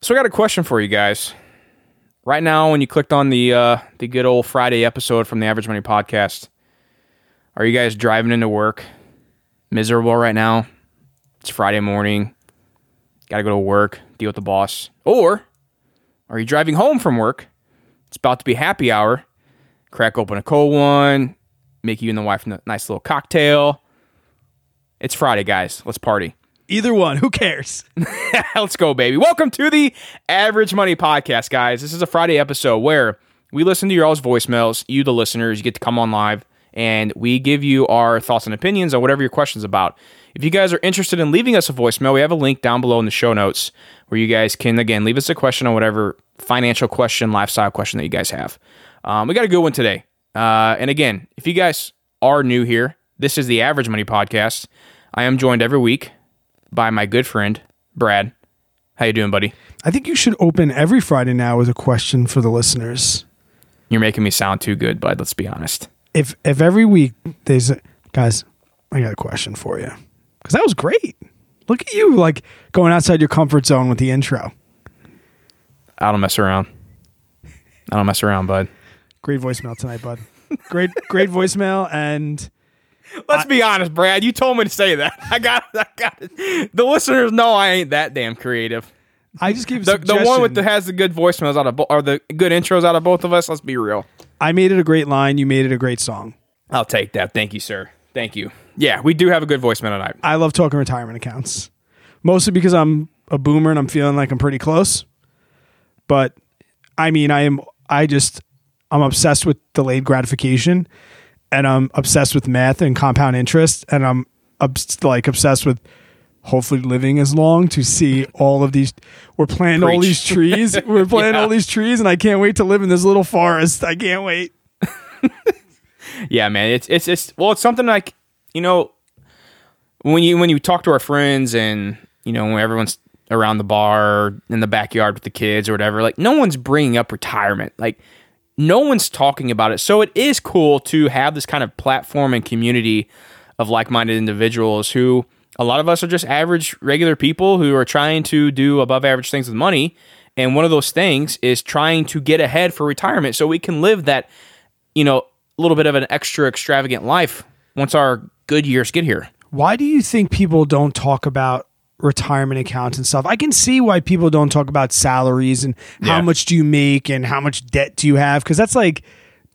So I got a question for you guys. Right now, when you clicked on the uh, the good old Friday episode from the Average Money Podcast, are you guys driving into work miserable right now? It's Friday morning. Got to go to work, deal with the boss. Or are you driving home from work? It's about to be happy hour. Crack open a cold one, make you and the wife a nice little cocktail. It's Friday, guys. Let's party. Either one, who cares? Let's go, baby. Welcome to the Average Money Podcast, guys. This is a Friday episode where we listen to your all's voicemails. You, the listeners, you get to come on live and we give you our thoughts and opinions on whatever your question's about. If you guys are interested in leaving us a voicemail, we have a link down below in the show notes where you guys can, again, leave us a question on whatever financial question, lifestyle question that you guys have. Um, we got a good one today. Uh, and again, if you guys are new here, this is the Average Money Podcast. I am joined every week by my good friend Brad. How you doing, buddy? I think you should open every Friday now with a question for the listeners. You're making me sound too good, bud. Let's be honest. If if every week there's a, guys, I got a question for you because that was great. Look at you, like going outside your comfort zone with the intro. I don't mess around. I don't mess around, bud. Great voicemail tonight, bud. Great, great voicemail, and Let's be honest, Brad. You told me to say that. I got, I got it. The listeners know I ain't that damn creative. I just keep The, the one with the has the good voicemails out of bo- or the good intros out of both of us. Let's be real. I made it a great line. You made it a great song. I'll take that. Thank you, sir. Thank you. Yeah, we do have a good voicemail tonight. I love talking retirement accounts, mostly because I'm a boomer and I'm feeling like I'm pretty close. But I mean, I am. I just I'm obsessed with delayed gratification, and I'm obsessed with math and compound interest, and I'm obs- like obsessed with hopefully living as long to see all of these. We're planting all these trees. We're planting Yeah. all these trees, and I can't wait to live in this little forest. I can't wait. Yeah, man. It's it's it's well, it's something like you know when you when you talk to our friends and you know when everyone's around the bar in the backyard with the kids or whatever, like no one's bringing up retirement. Like no one's talking about it. So it is cool to have this kind of platform and community of like-minded individuals who a lot of us are just average regular people who are trying to do above average things with money. And one of those things is trying to get ahead for retirement so we can live that, you know, a little bit of an extra extravagant life once our good years get here. Why do you think people don't talk about retirement accounts and stuff? I can see why people don't talk about salaries and how much do you make and how much debt do you have because that's like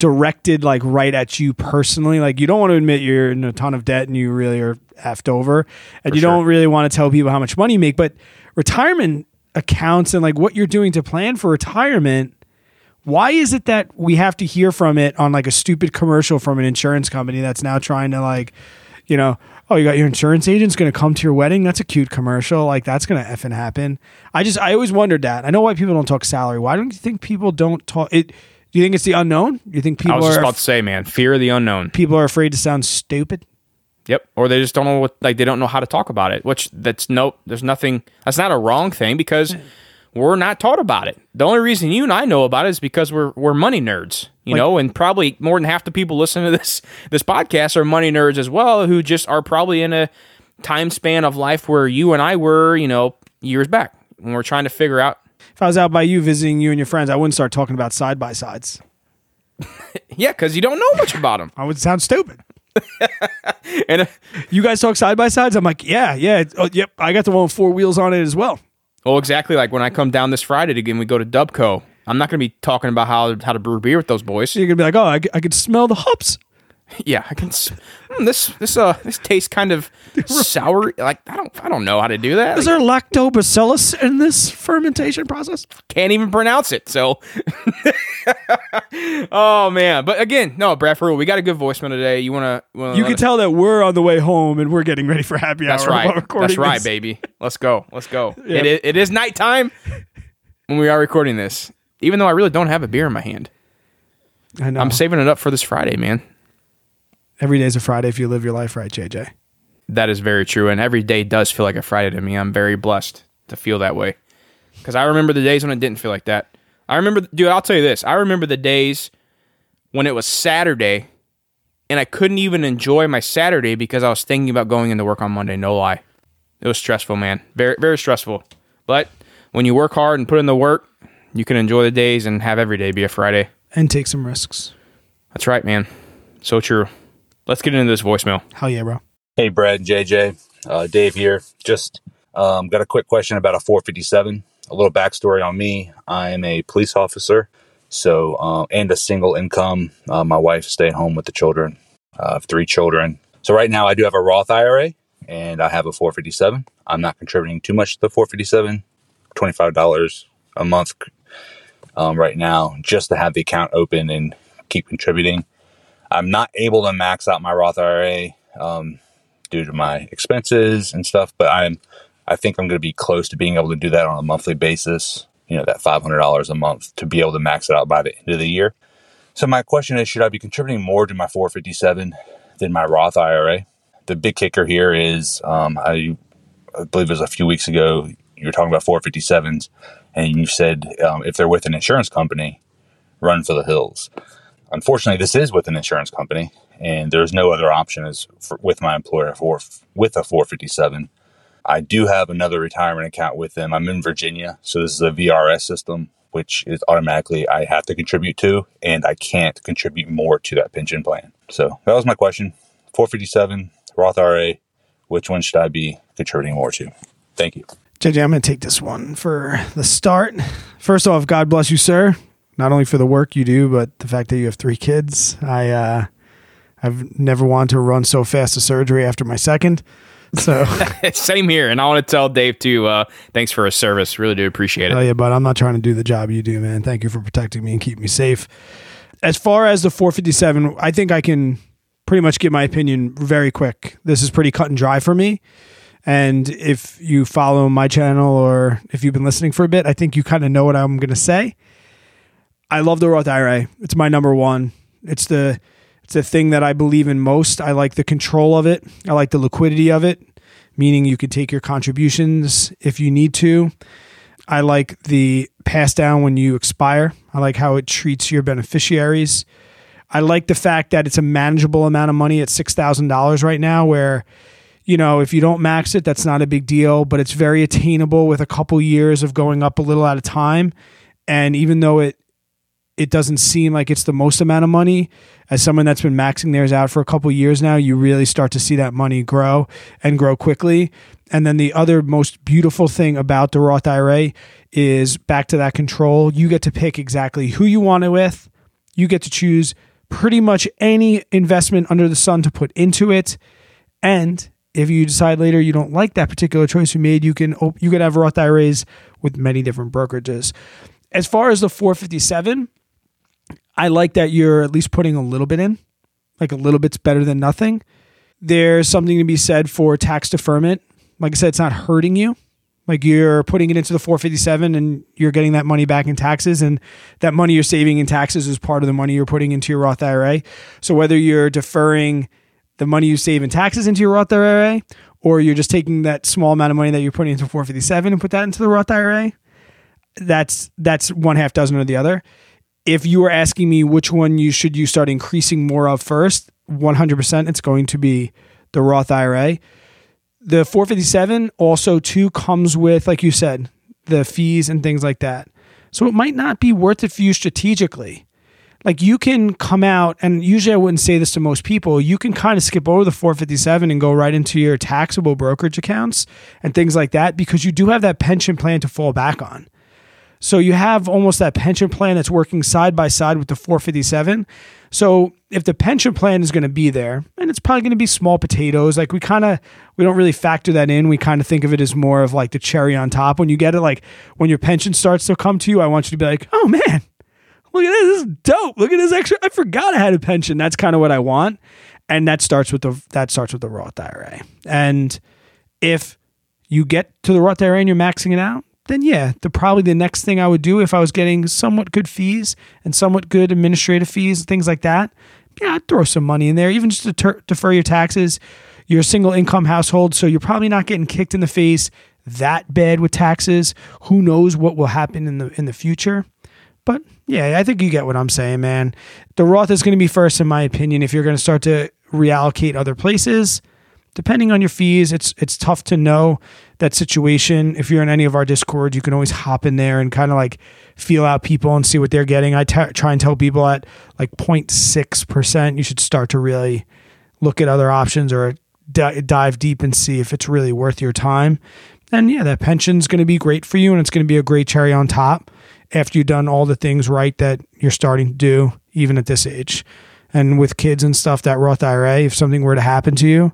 directed like right at you personally. Like you don't want to admit you're in a ton of debt and you really are effed over, and you sure. don't really want to tell people how much money you make. But retirement accounts and like what you're doing to plan for retirement. Why is it that we have to hear from it on like a stupid commercial from an insurance company that's now trying to like, you know, oh, you got your insurance agent's going to come to your wedding? That's a cute commercial. Like that's going to effing happen. I just, I always wondered that. I know why people don't talk salary. Why don't you think people don't talk it? Do you think it's the unknown? You think people? I was just are about to say, man, fear of the unknown. people are afraid to sound stupid? Yep. Or they just don't know what like they don't know how to talk about it. Which that's no there's nothing that's not a wrong thing because we're not taught about it. The only reason you and I know about it is because we're we're money nerds. You Like- know, and probably more than half the people listening to this this podcast are money nerds as well, who just are probably in a time span of life where you and I were, you know, years back when we're trying to figure out If I was out by you visiting you and your friends, I wouldn't start talking about side by sides. Yeah, because you don't know much about them. I would sound stupid. And uh, You guys talk side by sides? I'm like, yeah, yeah. Oh, yep. I got the one with four wheels on it as well. Well, exactly like when I come down this Friday again, we go to Dubco. I'm not going to be talking about how how to brew beer with those boys. You're gonna be like, oh, I could smell the hops. Yeah, I can. s- hmm, this this uh this tastes kind of sour. Like I don't I don't know how to do that. Is there lactobacillus in this fermentation process? Can't even pronounce it. So, oh man. But again, no, Brad, for real, we got a good voicemail today. You wanna? wanna You let can us- tell that we're on the way home and we're getting ready for happy That's hour. while right. recording That's right, this. baby. Let's go. Let's go. Yeah. It, is, it is nighttime when we are recording this. Even though I really don't have a beer in my hand, I know. I'm saving it up for this Friday, man. Every day's a Friday if you live your life right, JJ. That is very true, and every day does feel like a Friday to me. I'm very blessed to feel that way because I remember the days when it didn't feel like that. I remember, dude. I'll tell you this. I remember the days when it was Saturday, and I couldn't even enjoy my Saturday because I was thinking about going into work on Monday. No lie, it was stressful, man. Very, very stressful. But when you work hard and put in the work, you can enjoy the days and have every day be a Friday. And take some risks. That's right, man. So true. Let's get into this voicemail. Hell yeah, bro. Hey, Brad and JJ. Uh, Dave here. Just um, got a quick question about a 457. A little backstory on me. I am a police officer, so uh, and a single income. Uh, my wife stay at home with the children. I have three children. So right now I do have a Roth IRA and I have a 457. I'm not contributing too much to the 457. $25 a month um, right now just to have the account open and keep contributing. I'm not able to max out my Roth IRA um, due to my expenses and stuff, but I'm I think I'm going to be close to being able to do that on a monthly basis. You know, that $500 a month to be able to max it out by the end of the year. So my question is, should I be contributing more to my 457 than my Roth IRA? The big kicker here is, um, I, I believe it was a few weeks ago, you were talking about 457s, and you said um, if they're with an insurance company, run for the hills. Unfortunately, this is with an insurance company, and there's no other option as for, with my employer for with a 457. I do have another retirement account with them. I'm in Virginia, so this is a VRS system, which is automatically I have to contribute to, and I can't contribute more to that pension plan. So that was my question. 457 Roth IRA. Which one should I be contributing more to? Thank you. JJ, I'm going to take this one for the start. First off, God bless you, sir. Not only for the work you do, but the fact that you have three kids. I, uh, I've never wanted to run so fast to surgery after my second. So same here, and I want to tell Dave too. Uh, thanks for his service. Really do appreciate it. Oh yeah, but I'm not trying to do the job you do, man. Thank you for protecting me and keeping me safe. As far as the 457, I think I can pretty much give my opinion very quick. This is pretty cut and dry for me. And if you follow my channel or if you've been listening for a bit, I think you kind of know what I'm going to say. I love the Roth IRA. It's my number one. It's the it's the thing that I believe in most. I like the control of it. I like the liquidity of it, meaning you could take your contributions if you need to. I like the pass down when you expire. I like how it treats your beneficiaries. I like the fact that it's a manageable amount of money at $6,000 right now where you know, if you don't max it, that's not a big deal, but it's very attainable with a couple years of going up a little at a time. And even though it it doesn't seem like it's the most amount of money, as someone that's been maxing theirs out for a couple years now, you really start to see that money grow and grow quickly. And then the other most beautiful thing about the Roth IRA is back to that control. You get to pick exactly who you want it with. You get to choose pretty much any investment under the sun to put into it. And if you decide later you don't like that particular choice you made, you can you can have Roth IRAs with many different brokerages. As far as the 457, I like that you're at least putting a little bit in, like a little bit's better than nothing. There's something to be said for tax deferment. Like I said, it's not hurting you. Like you're putting it into the 457 and you're getting that money back in taxes, and that money you're saving in taxes is part of the money you're putting into your Roth IRA. So whether you're deferring the money you save in taxes into your Roth IRA, or you're just taking that small amount of money that you're putting into 457 and put that into the Roth IRA, that's that's one half dozen or the other. If you were asking me which one you should you start increasing more of first, 100% it's going to be the Roth IRA. The 457 also too comes with like you said, the fees and things like that. So it might not be worth it for you strategically like you can come out and usually I wouldn't say this to most people. You can kind of skip over the 457 and go right into your taxable brokerage accounts and things like that because you do have that pension plan to fall back on. So you have almost that pension plan that's working side by side with the 457. So if the pension plan is going to be there, and it's probably going to be small potatoes, like we kind of we don't really factor that in. We kind of think of it as more of like the cherry on top. When you get it, like when your pension starts to come to you, I want you to be like, oh man, look at this. This is dope. Look at this extra. I forgot I had a pension. That's kind of what I want. And that starts with the that starts with the Roth IRA. And if you get to the Roth IRA and you're maxing it out, then yeah, the probably the next thing I would do if I was getting somewhat good fees and somewhat good administrative fees and things like that, yeah, I'd throw some money in there, even just to ter- defer your taxes. You're a single income household, so you're probably not getting kicked in the face that bad with taxes. Who knows what will happen in the in the future? But yeah, I think you get what I'm saying, man. The Roth is going to be first, in my opinion. If you're going to start to reallocate other places, depending on your fees, it's it's tough to know that situation. If you're in any of our discords, you can always hop in there and kind of like feel out people and see what they're getting. I t- try and tell people at like 0.6%, you should start to really look at other options or d- dive deep and see if it's really worth your time. And yeah, that pension's going to be great for you and it's going to be a great cherry on top after you've done all the things right that you're starting to do even at this age. And with kids and stuff, that Roth IRA, if something were to happen to you,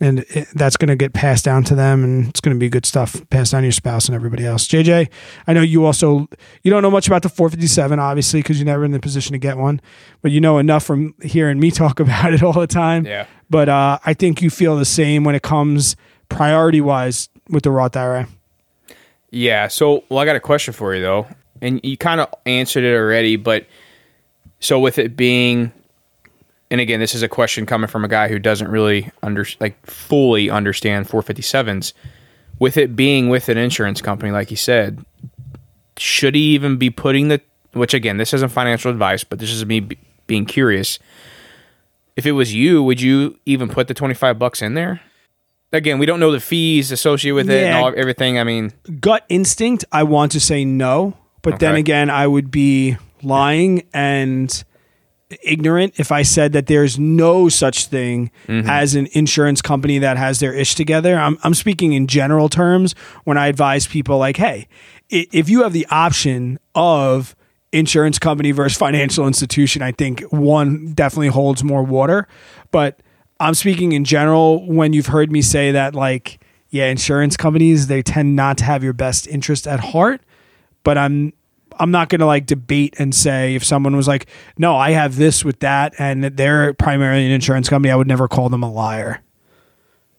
and it, that's going to get passed down to them and it's going to be good stuff passed down to your spouse and everybody else jj i know you also you don't know much about the 457 obviously because you're never in the position to get one but you know enough from hearing me talk about it all the time Yeah. but uh, i think you feel the same when it comes priority wise with the roth ira Yeah. So, well, I got a question for you though, and you kind of answered it already. But so, with it being, and again, this is a question coming from a guy who doesn't really under like fully understand 457s. With it being with an insurance company, like he said, should he even be putting the? Which again, this isn't financial advice, but this is me be, being curious. If it was you, would you even put the twenty five bucks in there? Again, we don't know the fees associated with it and all, everything. I mean, gut instinct, I want to say no, but then again, I would be lying and ignorant if I said that there's no such thing mm-hmm. as an insurance company that has their ish together. I'm, I'm speaking in general terms when I advise people like, hey, if you have the option of insurance company versus financial institution, I think one definitely holds more water. But I'm speaking in general when you've heard me say that, like, yeah, insurance companies, they tend not to have your best interest at heart. But I'm I'm not going to like debate and say if someone was like, no, I have this with that, and they're primarily an insurance company, I would never call them a liar.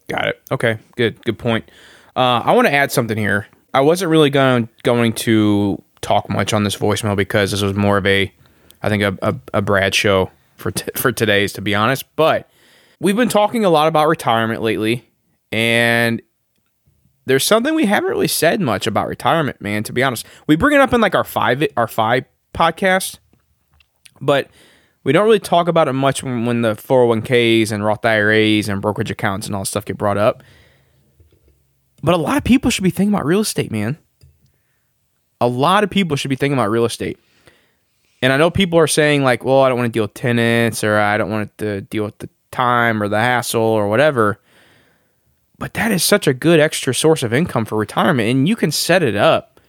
Got it. Okay, good, good point. Uh, I want to add something here. I wasn't really going going to talk much on this voicemail because this was more of a, I think a, a, a Brad show for t- for today's, to be honest. But we've been talking a lot about retirement lately, and there's something we haven't really said much about retirement, man. To be honest, we bring it up in like our five our five podcast, but we don't really talk about it much when, when the 401ks and Roth IRAs and brokerage accounts and all that stuff get brought up. But a lot of people should be thinking about real estate, man. A lot of people should be thinking about real estate. And I know people are saying, like, well, I don't want to deal with tenants or I don't want to deal with the time or the hassle or whatever. But that is such a good extra source of income for retirement. And you can set it up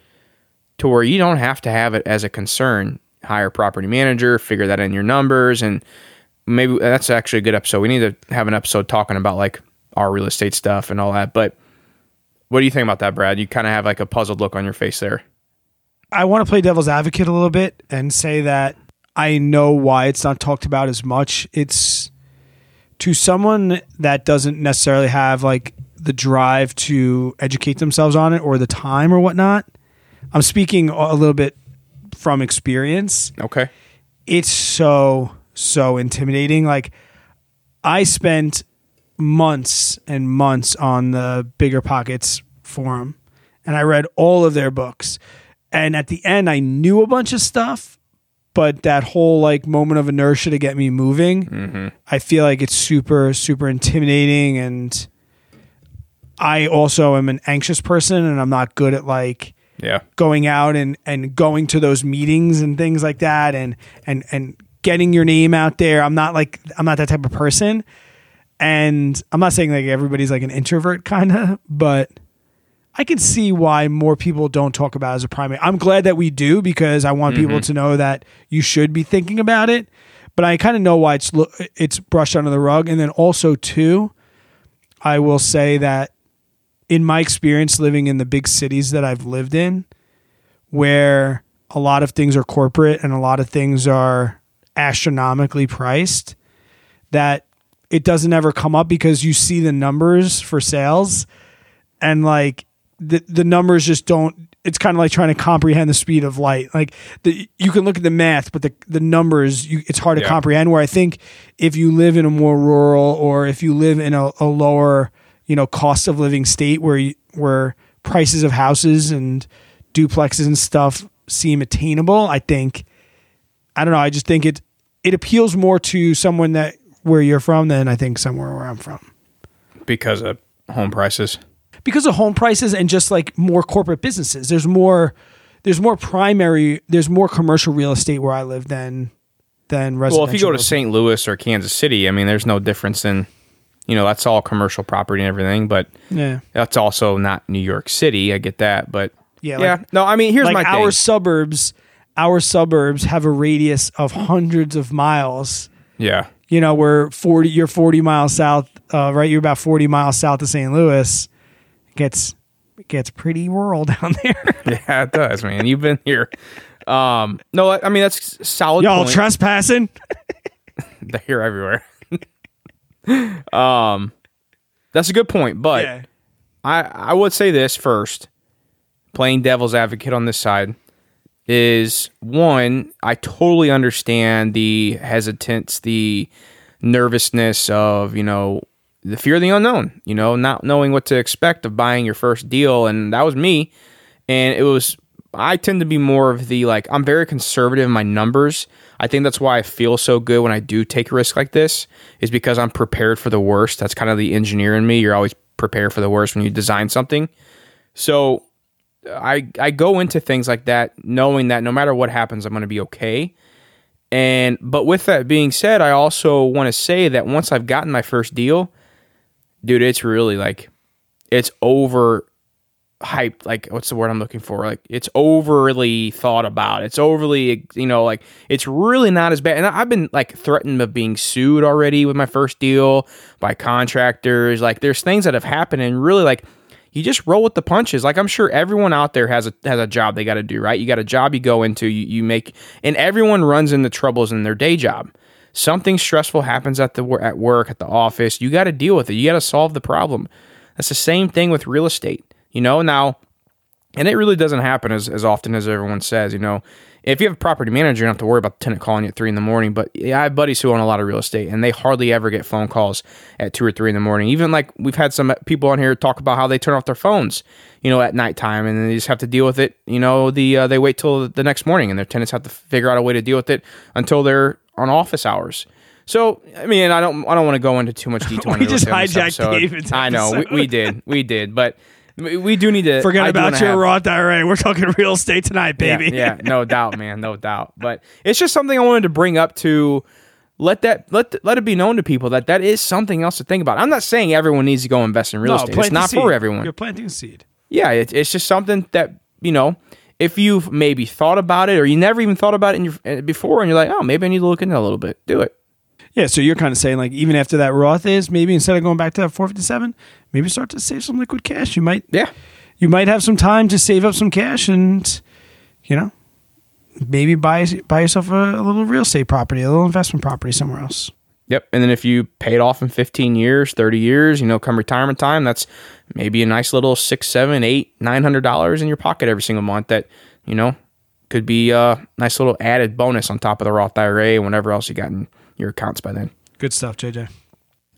to where you don't have to have it as a concern. Hire a property manager, figure that in your numbers, and maybe that's actually a good episode. We need to have an episode talking about like our real estate stuff and all that. But what do you think about that, Brad? You kind of have like a puzzled look on your face there. I want to play devil's advocate a little bit and say that I know why it's not talked about as much. It's to someone that doesn't necessarily have like the drive to educate themselves on it or the time or whatnot. I'm speaking a little bit from experience. Okay. It's so, so intimidating. Like, I spent months and months on the Bigger Pockets forum and I read all of their books. And at the end, I knew a bunch of stuff, but that whole like moment of inertia to get me moving, mm-hmm. I feel like it's super, super intimidating. And I also am an anxious person and I'm not good at like, Yeah. going out and and going to those meetings and things like that and and and getting your name out there i'm not like i'm not that type of person and i'm not saying like everybody's like an introvert kind of but i can see why more people don't talk about it as a primary. I'm glad that we do because i want people mm-hmm. to know that you should be thinking about it. But i kind of know why it's it's brushed under the rug. And then also too i will say that in my experience living in the big cities that I've lived in, where a lot of things are corporate and a lot of things are astronomically priced, that it doesn't ever come up because you see the numbers for sales and like the the numbers just don't it's kind of like trying to comprehend the speed of light like the, you can look at the math but the the numbers you, it's hard to Yeah. comprehend where i think if you live in a more rural or if you live in a, a lower you know cost of living state where you, where prices of houses and duplexes and stuff seem attainable i think i don't know i just think it it appeals more to someone that where you're from than i think somewhere where i'm from Because of home prices. Because of home prices and just like more corporate businesses. There's more there's more primary there's more commercial real estate where I live than than residential. Well, if you go to. St. Louis or Kansas City, I mean, there's no difference in, you know, that's all commercial property and everything, but yeah. that's also not New York City. I get that, but Yeah, yeah. like- no, I mean, here's like my our thing. suburbs our suburbs have a radius of hundreds of miles Yeah, you know we're 40 you're 40 miles south uh, right you're about 40 miles south of st louis gets it gets pretty rural down there yeah, it does, man. You've been here. Um, no, I I mean that's solid. y'all point. trespassing They're here everywhere. um, that's a good point, but yeah I I would say this first, playing devil's advocate on this side is one, I totally understand the hesitance, the nervousness of, you know, the fear of the unknown, you know, not knowing what to expect of buying your first deal. And that was me. And it was, I tend to be more of the like, I'm very conservative in my numbers. I think that's why I feel so good when I do take a risk like this, is because I'm prepared for the worst. That's kind of the engineer in me. You're always prepared for the worst when you design something. So I I go into things like that knowing that no matter what happens, I'm going to be okay. And but with that being said, I also want to say that once I've gotten my first deal, dude, it's really like it's over hyped like what's the word i'm looking for? Like it's overly thought about. It's overly you know like it's really not as bad. And i've been like threatened of being sued already with my first deal by contractors. Like there's things that have happened and really like you just roll with the punches. Like i'm sure everyone out there has a has a job they got to do right? You got a job you go into you, you make and everyone runs into troubles in their day job something stressful happens at the at work at the office. You got to deal with it. You got to solve the problem. That's the same thing with real estate you know? Now and it really doesn't happen as, as often as everyone says you know? If you have a property manager you don't have to worry about the tenant calling you at three in the morning but yeah, i have buddies who own a lot of real estate and they hardly ever get phone calls at two or three in the morning. Even like we've had some people on here talk about how they turn off their phones you know at nighttime and they just have to deal with it you know the uh, they wait till the next morning and their tenants have to figure out a way to deal with it until they're on office hours so I mean, I don't, I don't want to go into too much detail. We just estate on this hijacked. David's I know, we, we did, we did, but we do need to forget I about your have- Roth IRA. We're talking real estate tonight, baby. Yeah, yeah, no doubt, man, no doubt. But it's just something I wanted to bring up to let that let let it be known to people that that is something else to think about. I'm not saying everyone needs to go invest in real estate. It's not for seed. everyone. You're planting seed. Yeah, it, it's just something that you know. If you've maybe thought about it, or you never even thought about it in your, uh, before, and you're like, "Oh, maybe I need to look into it a little bit," do it. Yeah, so you're kind of saying like even after that Roth is maybe instead of going back to that 457, maybe start to save some liquid cash. You might Yeah, you might have some time to save up some cash and you know maybe buy buy yourself a, a little real estate property, a little investment property somewhere else. Yep. And then if you pay it off in 15 years, 30 years, you know, come retirement time, that's maybe a nice little six, seven, eight, nine hundred dollars in your pocket every single month that, you know, could be a nice little added bonus on top of the Roth IRA and whatever else you got in your accounts by then. Good stuff, JJ.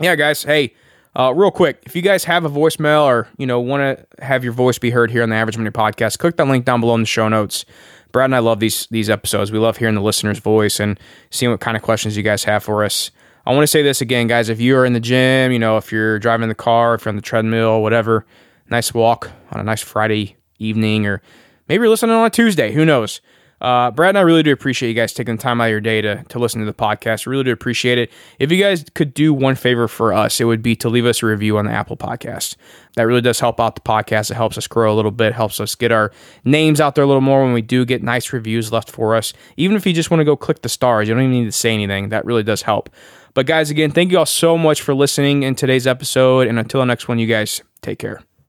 Yeah, guys. Hey, uh, real quick, if you guys have a voicemail or you know want to have your voice be heard here on the Average Money Podcast, click that link down below in the show notes. Brad and I love these these episodes. We love hearing the listener's voice and seeing what kind of questions you guys have for us. I want to say this again, guys. If you are in the gym, you know, if you're driving the car, if you're on the treadmill, whatever, nice walk on a nice Friday evening, or maybe you're listening on a Tuesday. Who knows? Uh, Brad and I really do appreciate you guys taking the time out of your day to, to listen to the podcast. We Really do appreciate it. If you guys could do one favor for us, it would be to leave us a review on the Apple podcast. That really does help out the podcast. It helps us grow a little bit, helps us get our names out there a little more when we do get nice reviews left for us. Even if you just want to go click the stars, you don't even need to say anything. That really does help. But guys, again, thank you all so much for listening in today's episode. And until the next one, you guys take care.